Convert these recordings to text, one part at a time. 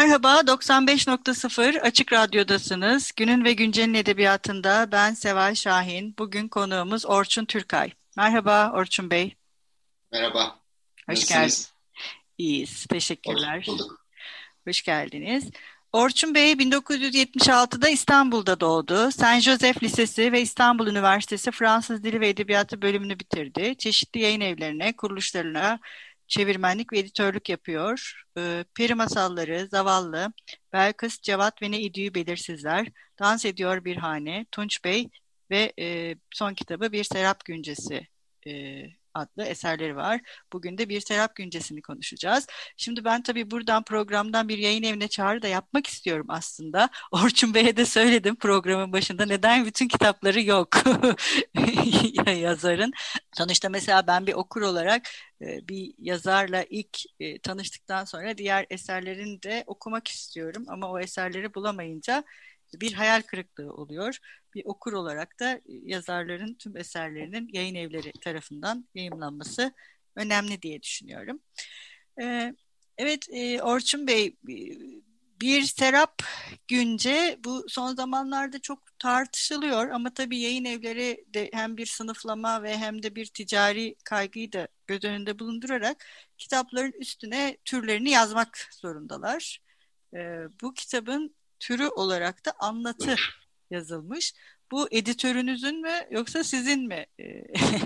Merhaba, 95.0 Açık Radyo'dasınız. Günün ve Güncel'in edebiyatında ben Seval Şahin. Bugün konuğumuz Orçun Türkay. Merhaba Orçun Bey. Merhaba. Hoş geldiniz. İyiyiz, teşekkürler. Hoş bulduk. Hoş geldiniz. Orçun Bey 1976'da İstanbul'da doğdu. Saint Joseph Lisesi ve İstanbul Üniversitesi Fransız Dili ve Edebiyatı bölümünü bitirdi. Çeşitli yayın evlerine, kuruluşlarına çevirmenlik ve editörlük yapıyor. Ee, peri masalları, Zavallı, Belkıs, Cevat ve Ne İdüğü Belirsizler, Dans Ediyor Bir Hane, Tunç Bey ve e, son kitabı Bir Serap Güncesi e, adlı eserleri var. Bugün de bir Serap Güncesi'ni konuşacağız. Şimdi ben tabii buradan programdan bir yayın evine çağrı da yapmak istiyorum aslında. Orçun Bey'e de söyledim programın başında neden bütün kitapları yok yazarın. Sonuçta mesela ben bir okur olarak e, bir yazarla ilk e, tanıştıktan sonra diğer eserlerini de okumak istiyorum. Ama o eserleri bulamayınca bir hayal kırıklığı oluyor. Bir okur olarak da yazarların tüm eserlerinin yayın evleri tarafından yayımlanması önemli diye düşünüyorum. Ee, evet e, Orçun Bey bir Serap Günce bu son zamanlarda çok tartışılıyor ama tabii yayın evleri de hem bir sınıflama ve hem de bir ticari kaygıyı da göz önünde bulundurarak kitapların üstüne türlerini yazmak zorundalar. Bu kitabın türü olarak da anlatı yazılmış. Bu editörünüzün mü yoksa sizin mi e,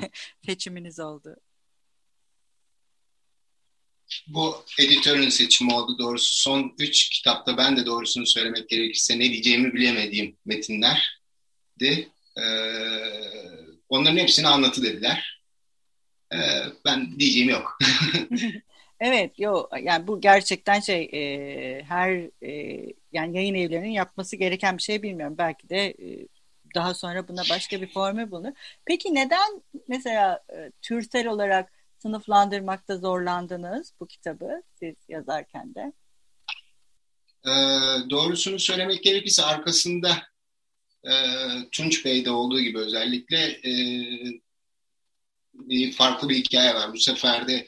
seçiminiz oldu? Bu editörün seçimi oldu doğrusu. Son üç kitapta ben de doğrusunu söylemek gerekirse ne diyeceğimi bilemediğim metinlerdi. Ee, onların hepsini anlatı dediler. Ee, ben diyeceğim yok. Evet, yo yani bu gerçekten şey e, her e, yani yayın evlerinin yapması gereken bir şey bilmiyorum. Belki de e, daha sonra buna başka bir formül bulunur. Peki neden mesela e, türsel olarak sınıflandırmakta zorlandınız bu kitabı siz yazarken de? E, doğrusunu söylemek gerekirse arkasında e, Tunç Bey'de olduğu gibi özellikle e, bir farklı bir hikaye var. Bu sefer de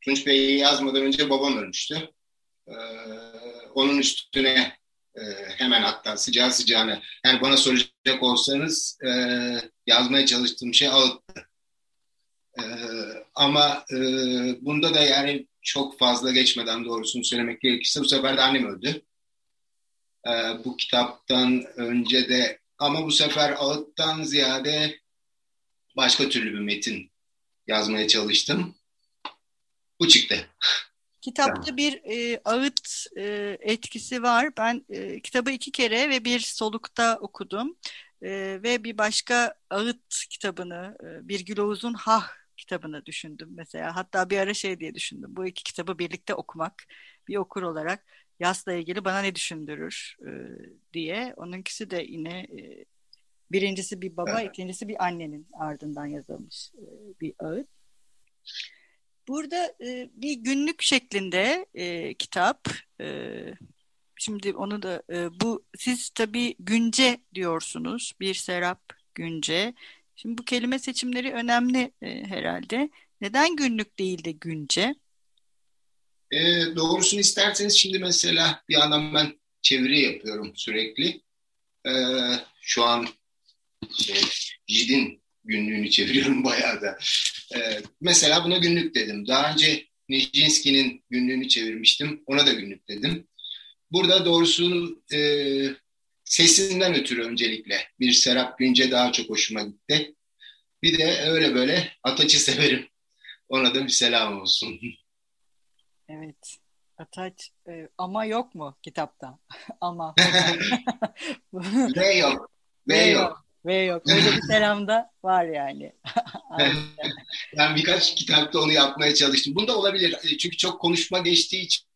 Tunç Bey'i yazmadan önce babam ölmüştü. Ee, onun üstüne e, hemen hatta sıcağı sıcağına yani bana soracak olsanız e, yazmaya çalıştığım şey ağıttı. E, ama e, bunda da yani çok fazla geçmeden doğrusunu söylemek gerekirse bu sefer de annem öldü. E, bu kitaptan önce de ama bu sefer ağıttan ziyade başka türlü bir metin yazmaya çalıştım. Bu çıktı. Kitapta bir e, ağıt e, etkisi var. Ben e, kitabı iki kere ve bir solukta okudum. E, ve bir başka ağıt kitabını, e, bir Gül Oğuz'un Hah kitabını düşündüm mesela. Hatta bir ara şey diye düşündüm. Bu iki kitabı birlikte okumak bir okur olarak yasla ilgili bana ne düşündürür e, diye. Onunkisi de yine e, birincisi bir baba, evet. ikincisi bir annenin ardından yazılmış e, bir ağıt. Burada e, bir günlük şeklinde e, kitap. E, şimdi onu da e, bu siz tabii günce diyorsunuz. Bir Serap Günce. Şimdi bu kelime seçimleri önemli e, herhalde. Neden günlük değil de günce? E, doğrusunu isterseniz şimdi mesela bir yandan ben çeviri yapıyorum sürekli. E, şu an şey, JID'in günlüğünü çeviriyorum bayağı da. Ee, mesela buna günlük dedim. Daha önce Nijinsky'nin günlüğünü çevirmiştim. Ona da günlük dedim. Burada doğrusu e, sesinden ötürü öncelikle bir Serap Günce daha çok hoşuma gitti. Bir de öyle böyle Ataç'ı severim. Ona da bir selam olsun. Evet. Ataç e, ama yok mu kitapta? ama. V yok. V yok. V yok. Böyle bir selam da var yani. ben birkaç kitapta onu yapmaya çalıştım. Bunda olabilir. E, çünkü çok konuşma geçtiği için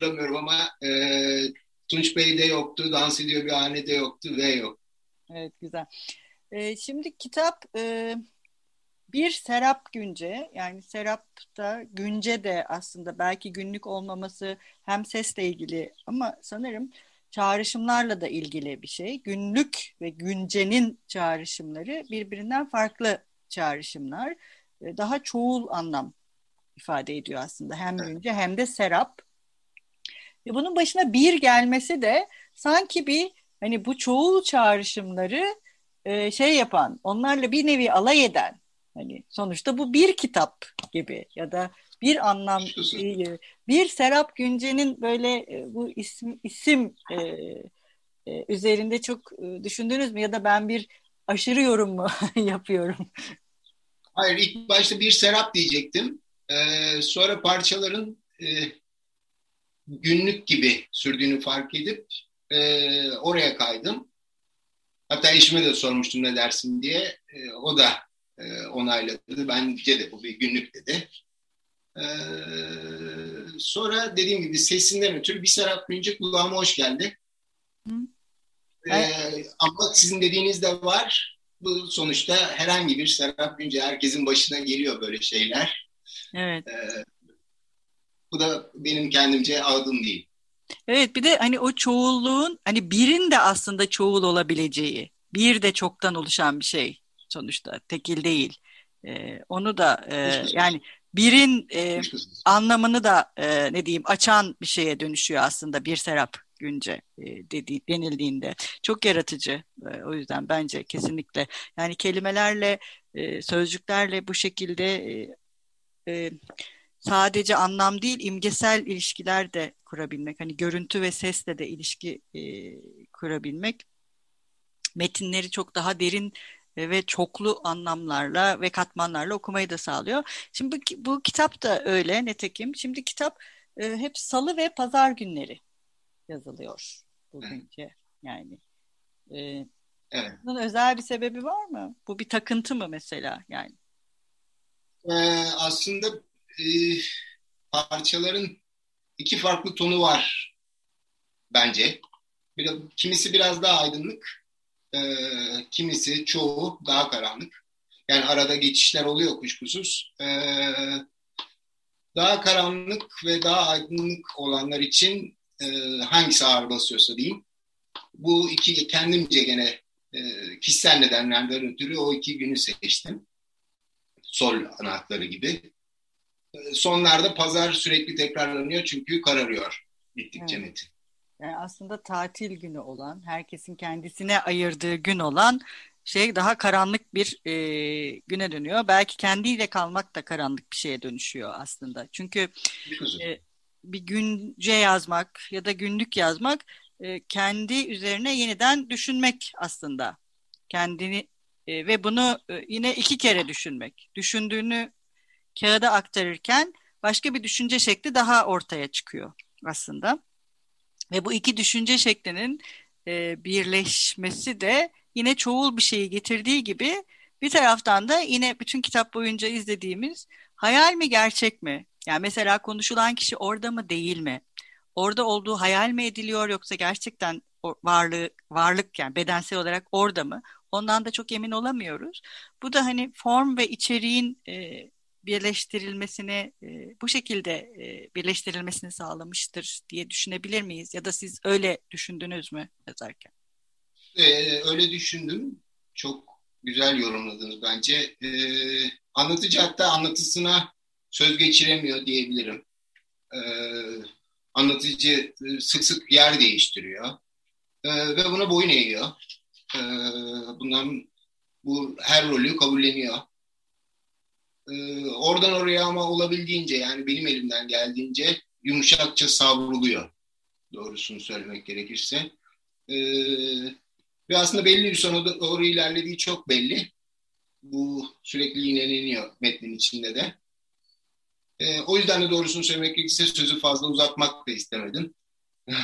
bilmiyorum ama e, Tunç Bey'de yoktu. Dans ediyor bir hanede yoktu. V yok. Evet güzel. E, şimdi kitap e, bir Serap Günce yani Serap da Günce de aslında belki günlük olmaması hem sesle ilgili ama sanırım çağrışımlarla da ilgili bir şey. Günlük ve güncenin çağrışımları birbirinden farklı çağrışımlar. Daha çoğul anlam ifade ediyor aslında. Hem günce hem de serap. Ve bunun başına bir gelmesi de sanki bir hani bu çoğul çağrışımları e, şey yapan, onlarla bir nevi alay eden hani sonuçta bu bir kitap gibi ya da bir anlam bir Serap Günce'nin böyle e, bu isim isim e, e, üzerinde çok e, düşündünüz mü ya da ben bir aşırı yorum mu yapıyorum? Hayır ilk başta bir Serap diyecektim. Ee, sonra parçaların e, günlük gibi sürdüğünü fark edip e, oraya kaydım. Hatta eşime de sormuştum ne dersin diye. E, o da e, onayladı. Bence de bu bir günlük dedi. E, sonra dediğim gibi sesinden ötürü bir Serap Günce kulağıma hoş geldi. Hı. E, ama sizin dediğiniz de var. Bu sonuçta herhangi bir Serap Günce herkesin başına geliyor böyle şeyler. Evet. E, bu da benim kendimce algım değil. Evet bir de hani o çoğulluğun hani birin de aslında çoğul olabileceği bir de çoktan oluşan bir şey sonuçta tekil değil. E, onu da e, yani birin e, anlamını da e, ne diyeyim açan bir şeye dönüşüyor aslında bir serap günce e, dedi, denildiğinde. Çok yaratıcı. E, o yüzden bence kesinlikle yani kelimelerle e, sözcüklerle bu şekilde e, e, sadece anlam değil imgesel ilişkiler de kurabilmek. Hani görüntü ve sesle de ilişki e, kurabilmek metinleri çok daha derin ve çoklu anlamlarla ve katmanlarla okumayı da sağlıyor. Şimdi bu, bu kitap da öyle netekim. Şimdi kitap e, hep salı ve pazar günleri yazılıyor bugünkü yani. E, evet. Bunun özel bir sebebi var mı? Bu bir takıntı mı mesela yani? Ee, aslında e, parçaların iki farklı tonu var bence. Biraz, kimisi biraz daha aydınlık, e, kimisi, çoğu daha karanlık. Yani arada geçişler oluyor kuşkusuz. E, daha karanlık ve daha aydınlık olanlar için e, hangisi ağır basıyorsa diyeyim. Bu iki kendimce gene e, kişisel nedenlerden ötürü o iki günü seçtim. Sol anahtarı gibi. E, sonlarda pazar sürekli tekrarlanıyor çünkü kararıyor bittikçe evet. metin. Yani aslında tatil günü olan, herkesin kendisine ayırdığı gün olan şey daha karanlık bir e, güne dönüyor. Belki kendiyle kalmak da karanlık bir şeye dönüşüyor aslında. Çünkü e, bir günce yazmak ya da günlük yazmak e, kendi üzerine yeniden düşünmek aslında. Kendini e, ve bunu e, yine iki kere düşünmek. Düşündüğünü kağıda aktarırken başka bir düşünce şekli daha ortaya çıkıyor aslında. Ve bu iki düşünce şeklinin e, birleşmesi de yine çoğul bir şeyi getirdiği gibi bir taraftan da yine bütün kitap boyunca izlediğimiz hayal mi gerçek mi? Yani mesela konuşulan kişi orada mı değil mi? Orada olduğu hayal mi ediliyor yoksa gerçekten varlığı varlık yani bedensel olarak orada mı? Ondan da çok emin olamıyoruz. Bu da hani form ve içeriğin e, birleştirilmesini e, bu şekilde e, birleştirilmesini sağlamıştır diye düşünebilir miyiz? Ya da siz öyle düşündünüz mü yazarken? Ee, öyle düşündüm. Çok güzel yorumladınız bence. Ee, anlatıcı hatta anlatısına söz geçiremiyor diyebilirim. Ee, anlatıcı sık sık yer değiştiriyor. Ee, ve buna boyun eğiyor. Ee, bundan bu her rolü kabulleniyor. Ee, oradan oraya ama olabildiğince yani benim elimden geldiğince yumuşakça savruluyor doğrusunu söylemek gerekirse. Ee, ve aslında belli bir sona doğru ilerlediği çok belli. Bu sürekli yineleniyor metnin içinde de. Ee, o yüzden de doğrusunu söylemek gerekirse sözü fazla uzatmak da istemedim.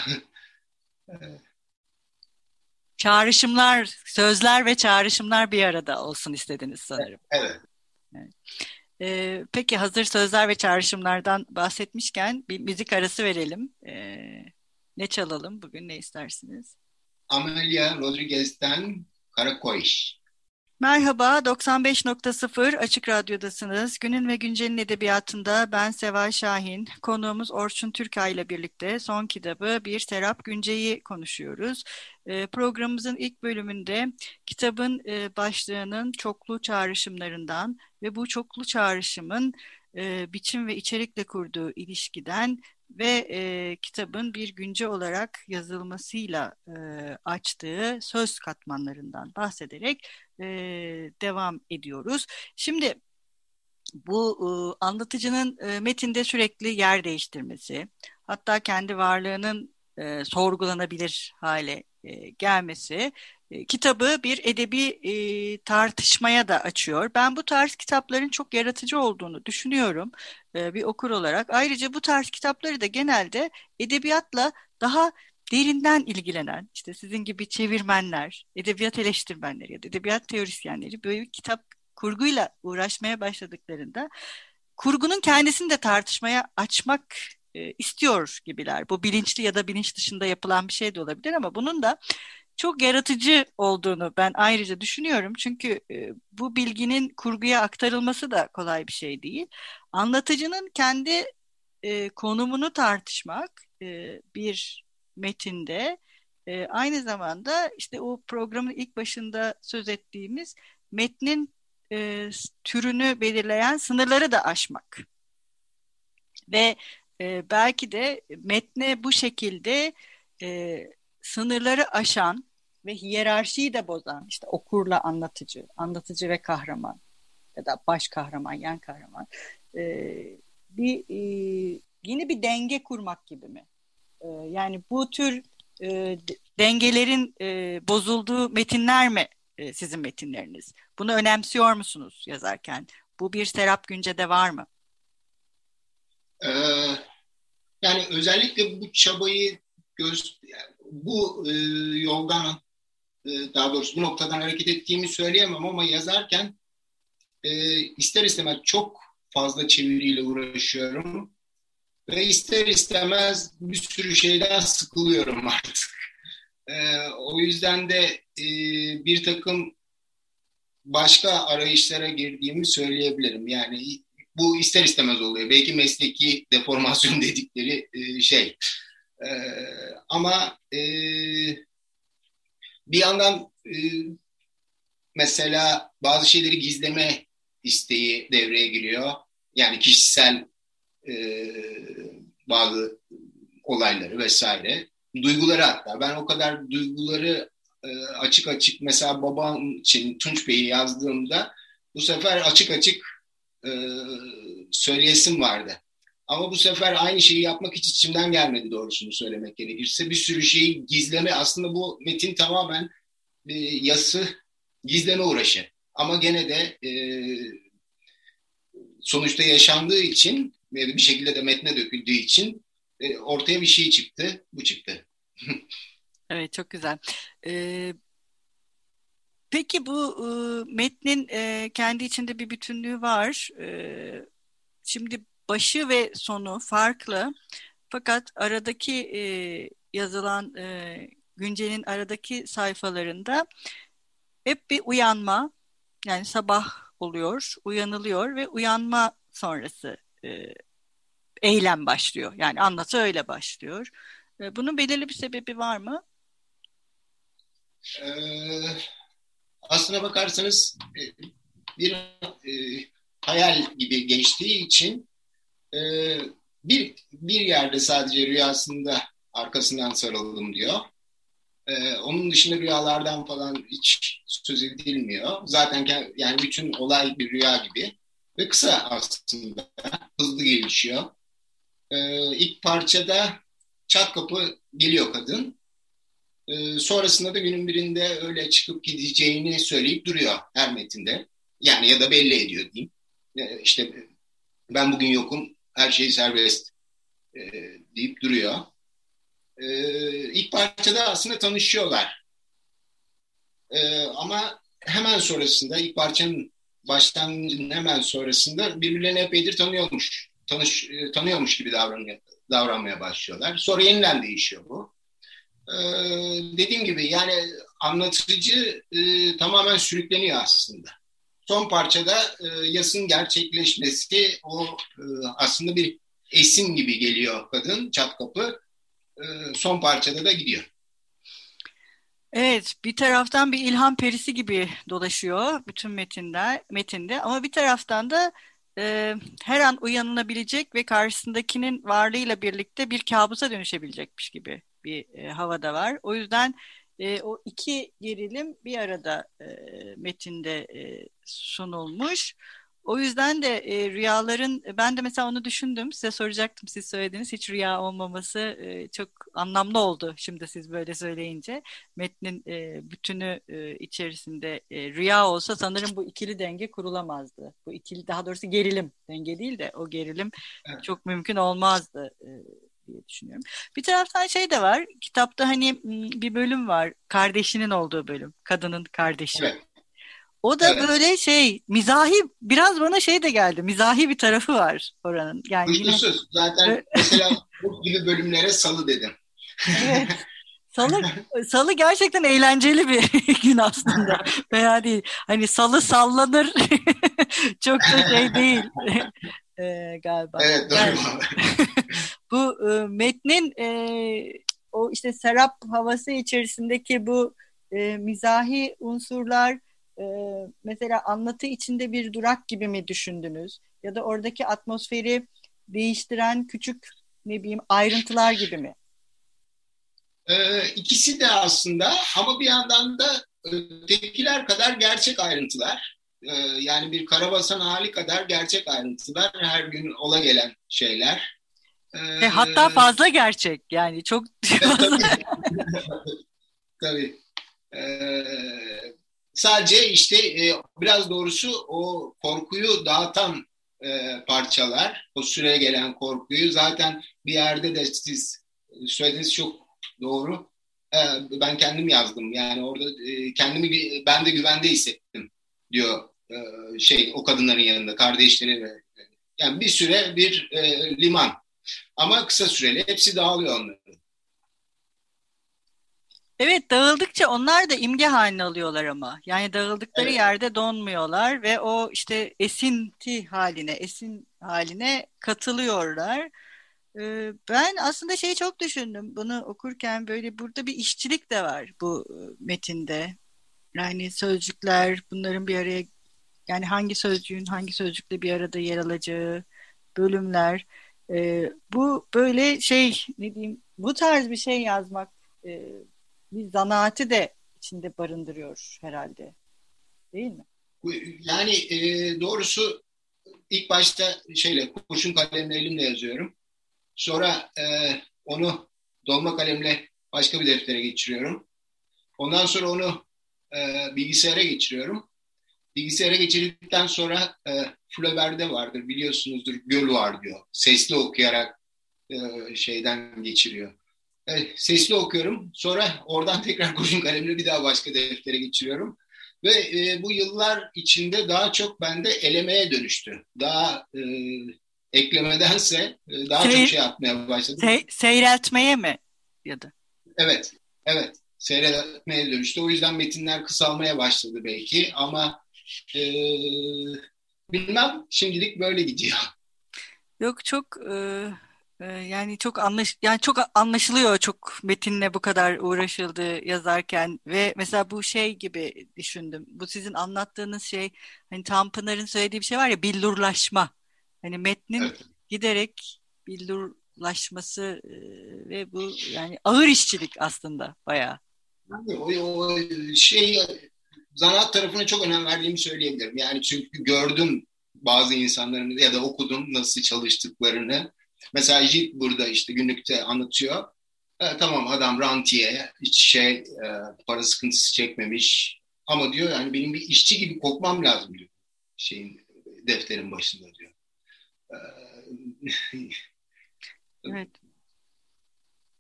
çağrışımlar, sözler ve çağrışımlar bir arada olsun istediniz sanırım. Evet. Ee, peki hazır sözler ve çağrışımlardan bahsetmişken bir müzik arası verelim. Ee, ne çalalım bugün ne istersiniz? Amelia Rodriguez'ten Karakoy. Merhaba, 95.0 Açık Radyo'dasınız. Günün ve Güncel'in edebiyatında ben Seval Şahin. Konuğumuz Orçun Türkay ile birlikte son kitabı Bir Serap Günce'yi konuşuyoruz. E, programımızın ilk bölümünde kitabın e, başlığının çoklu çağrışımlarından ve bu çoklu çağrışımın e, biçim ve içerikle kurduğu ilişkiden ve e, kitabın bir günce olarak yazılmasıyla e, açtığı söz katmanlarından bahsederek e, devam ediyoruz. Şimdi bu e, anlatıcının e, metinde sürekli yer değiştirmesi, hatta kendi varlığının e, sorgulanabilir hale e, gelmesi e, kitabı bir edebi e, tartışmaya da açıyor. Ben bu tarz kitapların çok yaratıcı olduğunu düşünüyorum e, bir okur olarak. Ayrıca bu tarz kitapları da genelde edebiyatla daha derinden ilgilenen, işte sizin gibi çevirmenler, edebiyat eleştirmenleri ya da edebiyat teorisyenleri böyle bir kitap kurguyla uğraşmaya başladıklarında kurgunun kendisini de tartışmaya açmak e, istiyor gibiler. Bu bilinçli ya da bilinç dışında yapılan bir şey de olabilir ama bunun da çok yaratıcı olduğunu ben ayrıca düşünüyorum. Çünkü e, bu bilginin kurguya aktarılması da kolay bir şey değil. Anlatıcının kendi e, konumunu tartışmak e, bir metinde e, aynı zamanda işte o programın ilk başında söz ettiğimiz metnin e, türünü belirleyen sınırları da aşmak. Ve e, belki de metne bu şekilde e, sınırları aşan ve hiyerarşiyi de bozan işte okurla anlatıcı, anlatıcı ve kahraman ya da baş kahraman, yan kahraman e, bir e, yeni bir denge kurmak gibi mi? E, yani bu tür e, dengelerin e, bozulduğu metinler mi e, sizin metinleriniz? Bunu önemsiyor musunuz yazarken? Bu bir Serap Günce'de var mı? Ee, yani özellikle bu çabayı göz, bu yoldan daha doğrusu bu noktadan hareket ettiğimi söyleyemem ama yazarken e, ister istemez çok fazla çeviriyle uğraşıyorum ve ister istemez bir sürü şeyden sıkılıyorum artık. E, o yüzden de e, bir takım başka arayışlara girdiğimi söyleyebilirim. Yani bu ister istemez oluyor. Belki mesleki deformasyon dedikleri e, şey. E, ama e, bir yandan e, mesela bazı şeyleri gizleme isteği devreye giriyor. Yani kişisel e, bazı olayları vesaire. Duyguları hatta. Ben o kadar duyguları e, açık açık mesela babam için Tunç Bey'i yazdığımda bu sefer açık açık e, söyleyesim vardı. Ama bu sefer aynı şeyi yapmak hiç içimden gelmedi doğrusunu söylemek gerekirse. Bir sürü şeyi gizleme aslında bu metin tamamen e, yası gizleme uğraşı. Ama gene de e, sonuçta yaşandığı için bir şekilde de metne döküldüğü için e, ortaya bir şey çıktı. Bu çıktı. evet çok güzel. Ee, peki bu e, metnin e, kendi içinde bir bütünlüğü var. E, şimdi başı ve sonu farklı. Fakat aradaki e, yazılan e, güncelin aradaki sayfalarında hep bir uyanma yani sabah oluyor, uyanılıyor ve uyanma sonrası e, eylem başlıyor. Yani anlatı öyle başlıyor. E, bunun belirli bir sebebi var mı? Ee, aslına bakarsanız e, bir e, hayal gibi geçtiği için e, bir bir yerde sadece rüyasında arkasından sarıldım diyor. E, onun dışında rüyalardan falan hiç söz edilmiyor. Zaten yani bütün olay bir rüya gibi ve kısa aslında hızlı gelişiyor. E, ilk parçada çat kapı geliyor kadın. E, sonrasında da günün birinde öyle çıkıp gideceğini söyleyip duruyor her metinde. Yani ya da belli ediyor diyeyim. E, işte ben bugün yokum, her şey serbest e, deyip duruyor. E, ilk parçada aslında tanışıyorlar. E, ama hemen sonrasında ilk parçanın başlangıcının hemen sonrasında birbirlerini epeydir tanıyormuş. Tanış, e, tanıyormuş gibi davranıyor, davranmaya başlıyorlar. Sonra yeniden değişiyor bu. Ee, dediğim gibi yani anlatıcı e, tamamen sürükleniyor aslında. Son parçada e, yasın gerçekleşmesi o e, aslında bir esin gibi geliyor kadın çat kapı. E, son parçada da gidiyor. Evet, bir taraftan bir ilham perisi gibi dolaşıyor bütün metinde, metinde ama bir taraftan da e, her an uyanılabilecek ve karşısındakinin varlığıyla birlikte bir kabusa dönüşebilecekmiş gibi bir e, havada var. O yüzden e, o iki gerilim bir arada e, metinde e, sunulmuş. O yüzden de e, rüyaların ben de mesela onu düşündüm. Size soracaktım siz söylediniz. Hiç rüya olmaması e, çok anlamlı oldu şimdi siz böyle söyleyince. Metnin e, bütünü e, içerisinde e, rüya olsa sanırım bu ikili denge kurulamazdı. Bu ikili daha doğrusu gerilim denge değil de o gerilim evet. çok mümkün olmazdı. E, diye düşünüyorum. Bir taraftan şey de var. Kitapta hani bir bölüm var. Kardeşinin olduğu bölüm. Kadının kardeşi. Evet. O da evet. böyle şey mizahi biraz bana şey de geldi. Mizahi bir tarafı var oranın. Yani yine... Zaten mesela bu gibi bölümlere salı dedim. evet. Salı, salı gerçekten eğlenceli bir gün aslında. Veya değil. Hani salı sallanır. Çok da şey değil. ee, galiba. Evet doğru. Yani, bu e, metnin e, o işte serap havası içerisindeki bu e, mizahi unsurlar e, mesela anlatı içinde bir durak gibi mi düşündünüz? Ya da oradaki atmosferi değiştiren küçük ne bileyim ayrıntılar gibi mi? Ee, ikisi de aslında ama bir yandan da ötekiler kadar gerçek ayrıntılar. Ee, yani bir karabasan hali kadar gerçek ayrıntılar her gün ola gelen şeyler. Ee, hatta fazla gerçek yani çok fazla. tabii. Ee, sadece işte e, biraz doğrusu o korkuyu dağıtan e, parçalar, o süreye gelen korkuyu zaten bir yerde de siz söylediğiniz çok doğru. E, ben kendim yazdım yani orada e, kendimi ben de güvende hissettim diyor e, şey o kadınların yanında kardeşleri ve yani bir süre bir e, liman ama kısa süreli hepsi dağılıyor onların. Evet dağıldıkça onlar da imge haline alıyorlar ama. Yani dağıldıkları evet. yerde donmuyorlar ve o işte esinti haline, esin haline katılıyorlar. Ee, ben aslında şeyi çok düşündüm bunu okurken böyle burada bir işçilik de var bu e, metinde. Yani sözcükler bunların bir araya yani hangi sözcüğün hangi sözcükle bir arada yer alacağı bölümler. Ee, bu böyle şey ne diyeyim bu tarz bir şey yazmak e, bir zanaati de içinde barındırıyor herhalde. Değil mi? Yani e, doğrusu ilk başta şeyle kurşun kalemle elimle yazıyorum. Sonra e, onu dolma kalemle başka bir deftere geçiriyorum. Ondan sonra onu e, bilgisayara geçiriyorum. Bilgisayara geçirdikten sonra e, Flaubert'de vardır biliyorsunuzdur göl var diyor. Sesli okuyarak e, şeyden geçiriyor. Evet, sesli okuyorum. Sonra oradan tekrar kurşun kalemle bir daha başka deftere geçiriyorum. Ve e, bu yıllar içinde daha çok bende elemeye dönüştü. Daha e, eklemedense e, daha Seyir, çok şey atmaya başladım. Se seyreltmeye mi ya da? Evet, evet. Seyretmeye dönüştü. O yüzden metinler kısalmaya başladı belki ama e, bilmem şimdilik böyle gidiyor. Yok çok e, yani çok anlaş yani çok anlaşılıyor çok metinle bu kadar uğraşıldı yazarken ve mesela bu şey gibi düşündüm. Bu sizin anlattığınız şey hani Tanpınar'ın söylediği bir şey var ya billurlaşma. Hani metnin evet. giderek billurlaşması e, ve bu yani ağır işçilik aslında bayağı. Yani o, o şey zanaat tarafına çok önem verdiğimi söyleyebilirim. Yani çünkü gördüm bazı insanların ya da okudum nasıl çalıştıklarını Mesela Jit burada işte günlükte anlatıyor. E, tamam adam rantiye, hiç şey e, para sıkıntısı çekmemiş. Ama diyor yani benim bir işçi gibi kokmam lazım diyor. Şeyin defterin başında diyor. E, evet.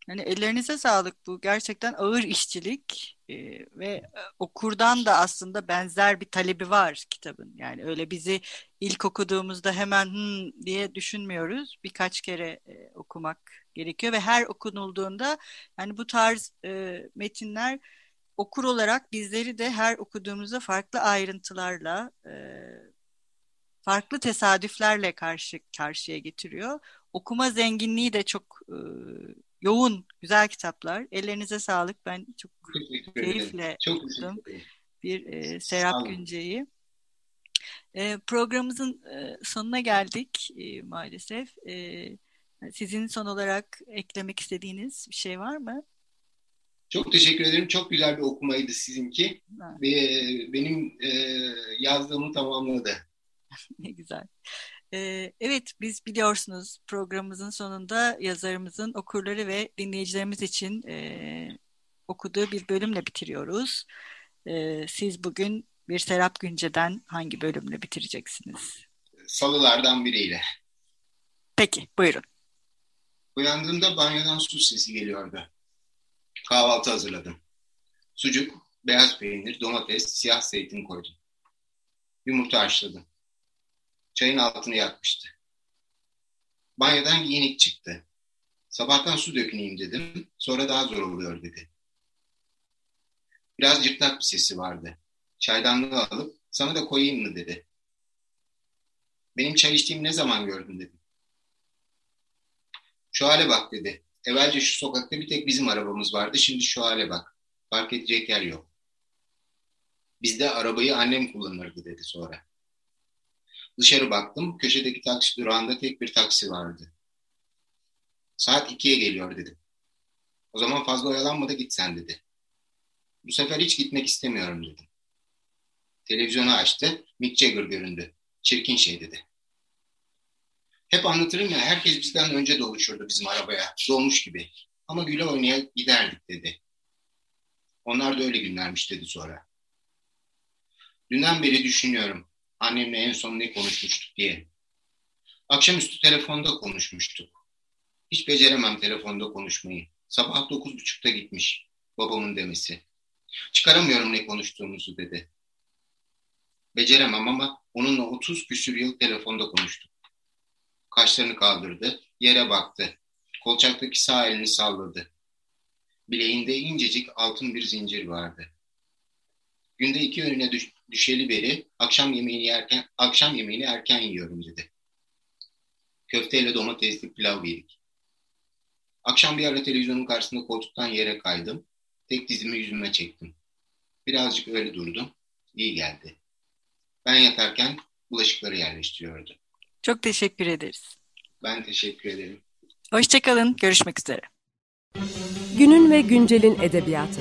Yani ellerinize sağlık bu. Gerçekten ağır işçilik. E, ve okurdan da aslında benzer bir talebi var kitabın. Yani öyle bizi ilk okuduğumuzda hemen hmm diye düşünmüyoruz. Birkaç kere e, okumak gerekiyor ve her okunulduğunda yani bu tarz e, metinler okur olarak bizleri de her okuduğumuzda farklı ayrıntılarla e, farklı tesadüflerle karşı karşıya getiriyor. Okuma zenginliği de çok e, yoğun, güzel kitaplar. Ellerinize sağlık. Ben çok keyifle çok okudum bir e, Serap Günce'yi. E, programımızın e, sonuna geldik e, maalesef. E, sizin son olarak eklemek istediğiniz bir şey var mı? Çok teşekkür ederim. Çok güzel bir okumaydı sizinki. Ve benim e, yazdığımı tamamladı. ne güzel. Evet, biz biliyorsunuz programımızın sonunda yazarımızın okurları ve dinleyicilerimiz için e, okuduğu bir bölümle bitiriyoruz. E, siz bugün bir Serap Günce'den hangi bölümle bitireceksiniz? Salılardan biriyle. Peki, buyurun. Uyandığımda banyodan su sesi geliyordu. Kahvaltı hazırladım. Sucuk, beyaz peynir, domates, siyah zeytin koydum. Yumurta haşladım. Çayın altını yakmıştı. Banyodan giyinik çıktı. Sabahtan su döküneyim dedim. Sonra daha zor oluyor dedi. Biraz cırtlak bir sesi vardı. Çaydanlığı alıp sana da koyayım mı dedi. Benim çay içtiğimi ne zaman gördün dedim. Şu hale bak dedi. Evvelce şu sokakta bir tek bizim arabamız vardı. Şimdi şu hale bak. Fark edecek yer yok. Bizde arabayı annem kullanırdı dedi sonra. Dışarı baktım. Köşedeki taksi durağında tek bir taksi vardı. Saat ikiye geliyor dedim. O zaman fazla oyalanma da git sen dedi. Bu sefer hiç gitmek istemiyorum dedim. Televizyonu açtı. Mick Jagger göründü. Çirkin şey dedi. Hep anlatırım ya herkes bizden önce doluşurdu bizim arabaya. Dolmuş gibi. Ama güle oynaya giderdik dedi. Onlar da öyle günlermiş dedi sonra. Dünden beri düşünüyorum annemle en son ne konuşmuştuk diye. Akşamüstü telefonda konuşmuştuk. Hiç beceremem telefonda konuşmayı. Sabah dokuz buçukta gitmiş babamın demesi. Çıkaramıyorum ne konuştuğumuzu dedi. Beceremem ama onunla otuz küsür yıl telefonda konuştuk. Kaşlarını kaldırdı, yere baktı. Kolçaktaki sağ elini salladı. Bileğinde incecik altın bir zincir vardı. Günde iki öğüne düş düşeli beri akşam yemeğini yerken akşam yemeğini erken yiyorum dedi. Köfteyle domatesli pilav yedik. Akşam bir ara televizyonun karşısında koltuktan yere kaydım. Tek dizimi yüzüme çektim. Birazcık öyle durdum. İyi geldi. Ben yatarken bulaşıkları yerleştiriyordu. Çok teşekkür ederiz. Ben teşekkür ederim. Hoşçakalın. Görüşmek üzere. Günün ve güncelin edebiyatı.